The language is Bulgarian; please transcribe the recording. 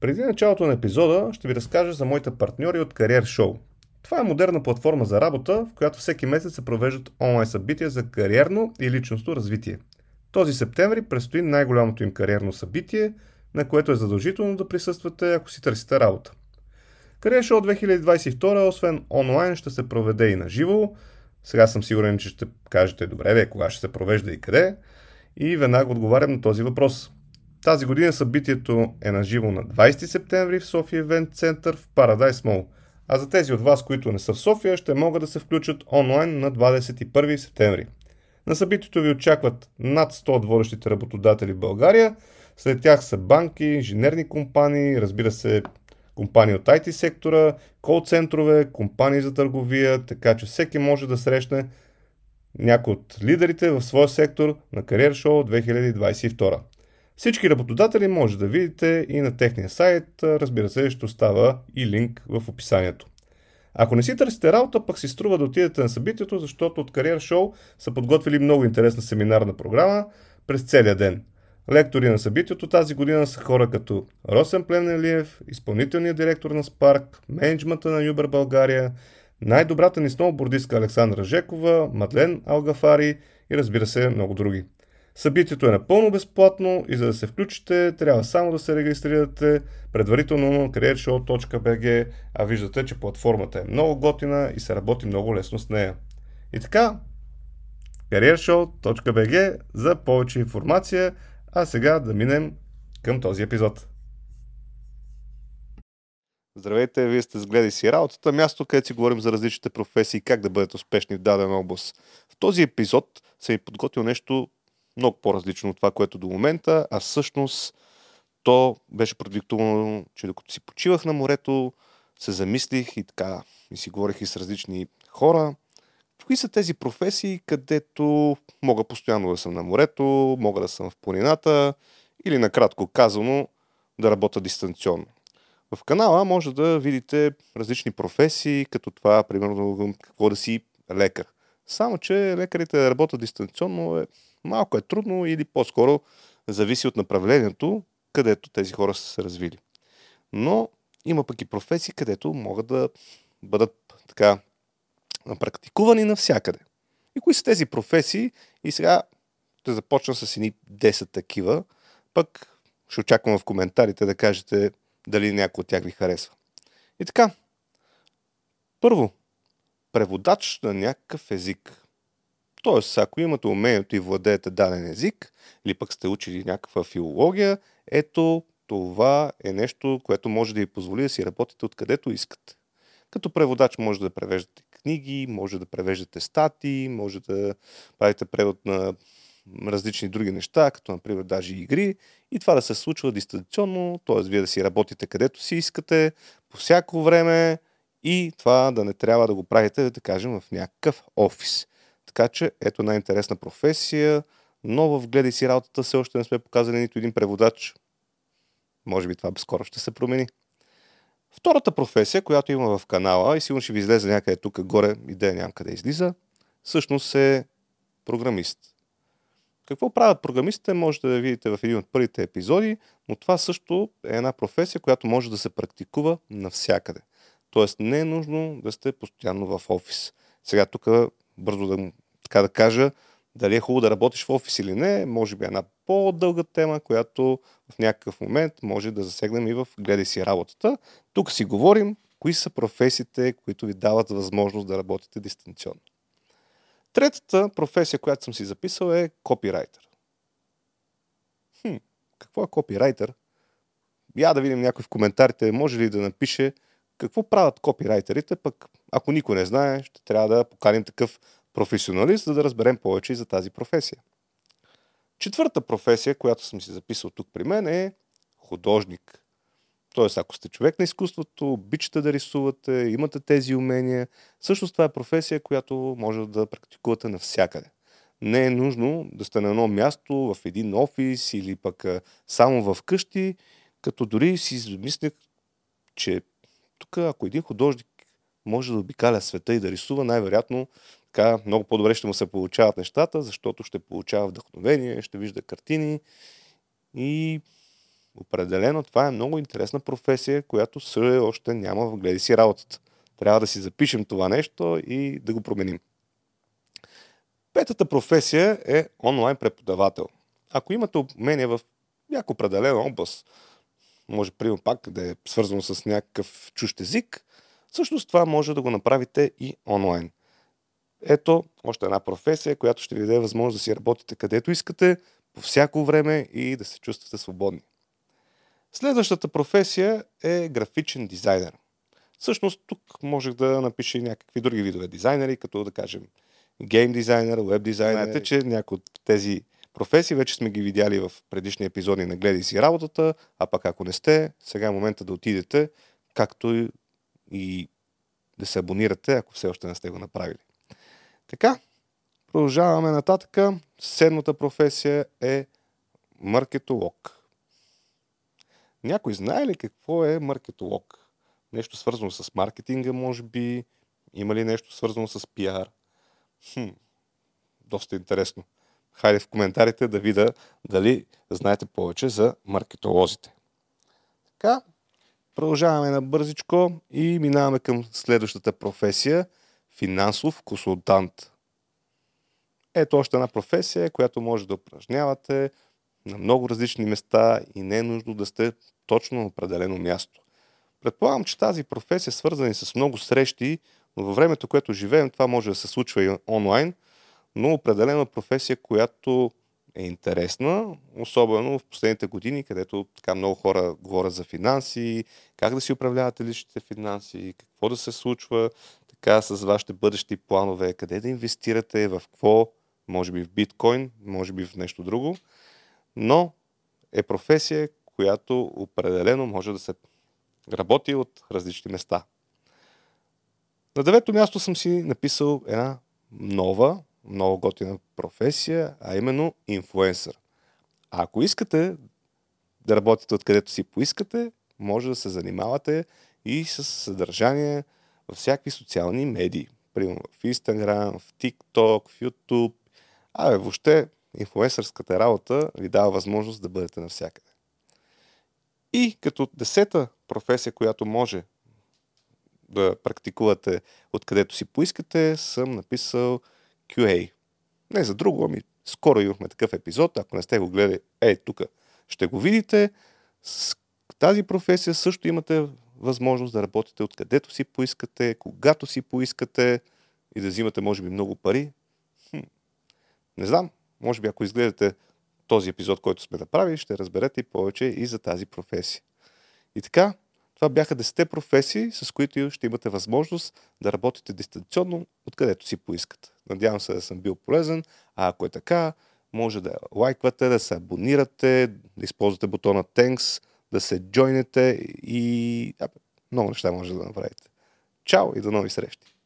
Преди началото на епизода ще ви разкажа за моите партньори от Career Show. Това е модерна платформа за работа, в която всеки месец се провеждат онлайн събития за кариерно и личностно развитие. Този септември предстои най-голямото им кариерно събитие, на което е задължително да присъствате, ако си търсите работа. Career Show 2022, освен онлайн, ще се проведе и на живо. Сега съм сигурен, че ще кажете, добре, бе, кога ще се провежда и къде. И веднага отговарям на този въпрос. Тази година събитието е на живо на 20 септември в София Event Center в Paradise Mall. А за тези от вас, които не са в София, ще могат да се включат онлайн на 21 септември. На събитието ви очакват над 100 от водещите работодатели в България. След тях са банки, инженерни компании, разбира се, компании от IT сектора, кол-центрове, компании за търговия, така че всеки може да срещне някой от лидерите в своя сектор на Кариер Шоу 2022. Всички работодатели може да видите и на техния сайт, разбира се, ще остава и линк в описанието. Ако не си търсите работа, пък си струва да отидете на събитието, защото от Кариер Шоу са подготвили много интересна семинарна програма през целия ден. Лектори на събитието тази година са хора като Росен Пленелиев, изпълнителният директор на Спарк, менеджмента на Юбер България, най-добрата ни сноубордистка Александра Жекова, Мадлен Алгафари и разбира се много други. Събитието е напълно безплатно и за да се включите, трябва само да се регистрирате предварително на careershow.bg, а виждате, че платформата е много готина и се работи много лесно с нея. И така, careershow.bg за повече информация, а сега да минем към този епизод. Здравейте, вие сте с Гледай си работата, място, където си говорим за различните професии и как да бъдете успешни в дадена област. В този епизод съм ви подготвил нещо много по-различно от това, което до момента, а всъщност то беше продиктувано, че докато си почивах на морето, се замислих и така, и си говорих и с различни хора. Кои са тези професии, където мога постоянно да съм на морето, мога да съм в планината или накратко казано да работя дистанционно. В канала може да видите различни професии, като това, примерно, какво да си лекар. Само, че лекарите да работят дистанционно е малко е трудно или по-скоро зависи от направлението, където тези хора са се развили. Но има пък и професии, където могат да бъдат така практикувани навсякъде. И кои са тези професии? И сега ще започна с едни 10 такива, пък ще очаквам в коментарите да кажете дали някой от тях ви харесва. И така, първо, преводач на някакъв език. Тоест, ако имате умението и владеете даден език, или пък сте учили някаква филология, ето това е нещо, което може да ви позволи да си работите откъдето искате. Като преводач може да превеждате книги, може да превеждате статии, може да правите превод на различни други неща, като например даже игри и това да се случва дистанционно, т.е. вие да си работите където си искате, по всяко време и това да не трябва да го правите, да кажем, в някакъв офис. Така че ето една интересна професия, но в Гледай си работата все още не сме показали нито един преводач. Може би това скоро ще се промени. Втората професия, която има в канала, и сигурно ще ви излезе някъде тук горе, идея нямам къде излиза, всъщност е програмист. Какво правят програмистите, можете да видите в един от първите епизоди, но това също е една професия, която може да се практикува навсякъде. Тоест не е нужно да сте постоянно в офис. Сега тук бързо да, така да кажа, дали е хубаво да работиш в офис или не, може би е една по-дълга тема, която в някакъв момент може да засегнем и в Гледай си работата. Тук си говорим кои са професиите, които ви дават възможност да работите дистанционно. Третата професия, която съм си записал е копирайтер. Хм, какво е копирайтер? Я да видим някой в коментарите, може ли да напише какво правят копирайтерите, пък ако никой не знае, ще трябва да поканим такъв професионалист, за да разберем повече и за тази професия. Четвърта професия, която съм си записал тук при мен е художник. Тоест, ако сте човек на изкуството, обичате да рисувате, имате тези умения, всъщност това е професия, която може да практикувате навсякъде. Не е нужно да сте на едно място, в един офис или пък само в къщи, като дори си замислях, че тук, ако един художник може да обикаля света и да рисува, най-вероятно така много по-добре ще му се получават нещата, защото ще получава вдъхновение, ще вижда картини и определено това е много интересна професия, която все още няма в гледи си работата. Трябва да си запишем това нещо и да го променим. Петата професия е онлайн преподавател. Ако имате умение в някаква определена област, може примерно пак да е свързано с някакъв чущ език, всъщност това може да го направите и онлайн. Ето още една професия, която ще ви даде възможност да си работите където искате, по всяко време и да се чувствате свободни. Следващата професия е графичен дизайнер. Всъщност тук можех да напиша и някакви други видове дизайнери, като да кажем гейм дизайнер, веб дизайнер. Знаете, че някои от тези професии вече сме ги видяли в предишни епизоди на Гледай си работата, а пък ако не сте, сега е момента да отидете, както и да се абонирате, ако все още не сте го направили. Така, продължаваме нататък. Седмата професия е маркетолог. Някой знае ли какво е маркетолог? Нещо свързано с маркетинга, може би? Има ли нещо свързано с пиар? Хм, доста интересно. Хайде в коментарите да видя дали знаете повече за маркетолозите. Така, продължаваме на бързичко и минаваме към следващата професия финансов консултант. Ето още една професия, която може да упражнявате на много различни места и не е нужно да сте точно на определено място. Предполагам, че тази професия е свързана с много срещи, но във времето, което живеем, това може да се случва и онлайн, но определена професия, която е интересна, особено в последните години, където така много хора говорят за финанси, как да си управлявате личните финанси, какво да се случва така с вашите бъдещи планове, къде да инвестирате, в какво, може би в биткоин, може би в нещо друго, но е професия, която определено може да се работи от различни места. На девето място съм си написал една нова, много готина професия, а именно инфлуенсър. А ако искате да работите откъдето си поискате, може да се занимавате и с съдържание във всякакви социални медии. Примерно в Instagram, в TikTok, в YouTube. Абе, въобще инфлуенсърската работа ви дава възможност да бъдете навсякъде. И като десета професия, която може да практикувате откъдето си поискате, съм написал QA. Не за друго, ами скоро имахме такъв епизод. Ако не сте го гледали, е, тук ще го видите. С тази професия също имате възможност да работите откъдето си поискате, когато си поискате и да взимате, може би, много пари. Хм. Не знам, може би ако изгледате този епизод, който сме направили, ще разберете и повече и за тази професия. И така, това бяха 10 професии, с които ще имате възможност да работите дистанционно, откъдето си поискате. Надявам се да съм бил полезен, а ако е така, може да лайквате, да се абонирате, да използвате бутона Thanks, да се джойнете и много неща може да направите. Чао и до нови срещи!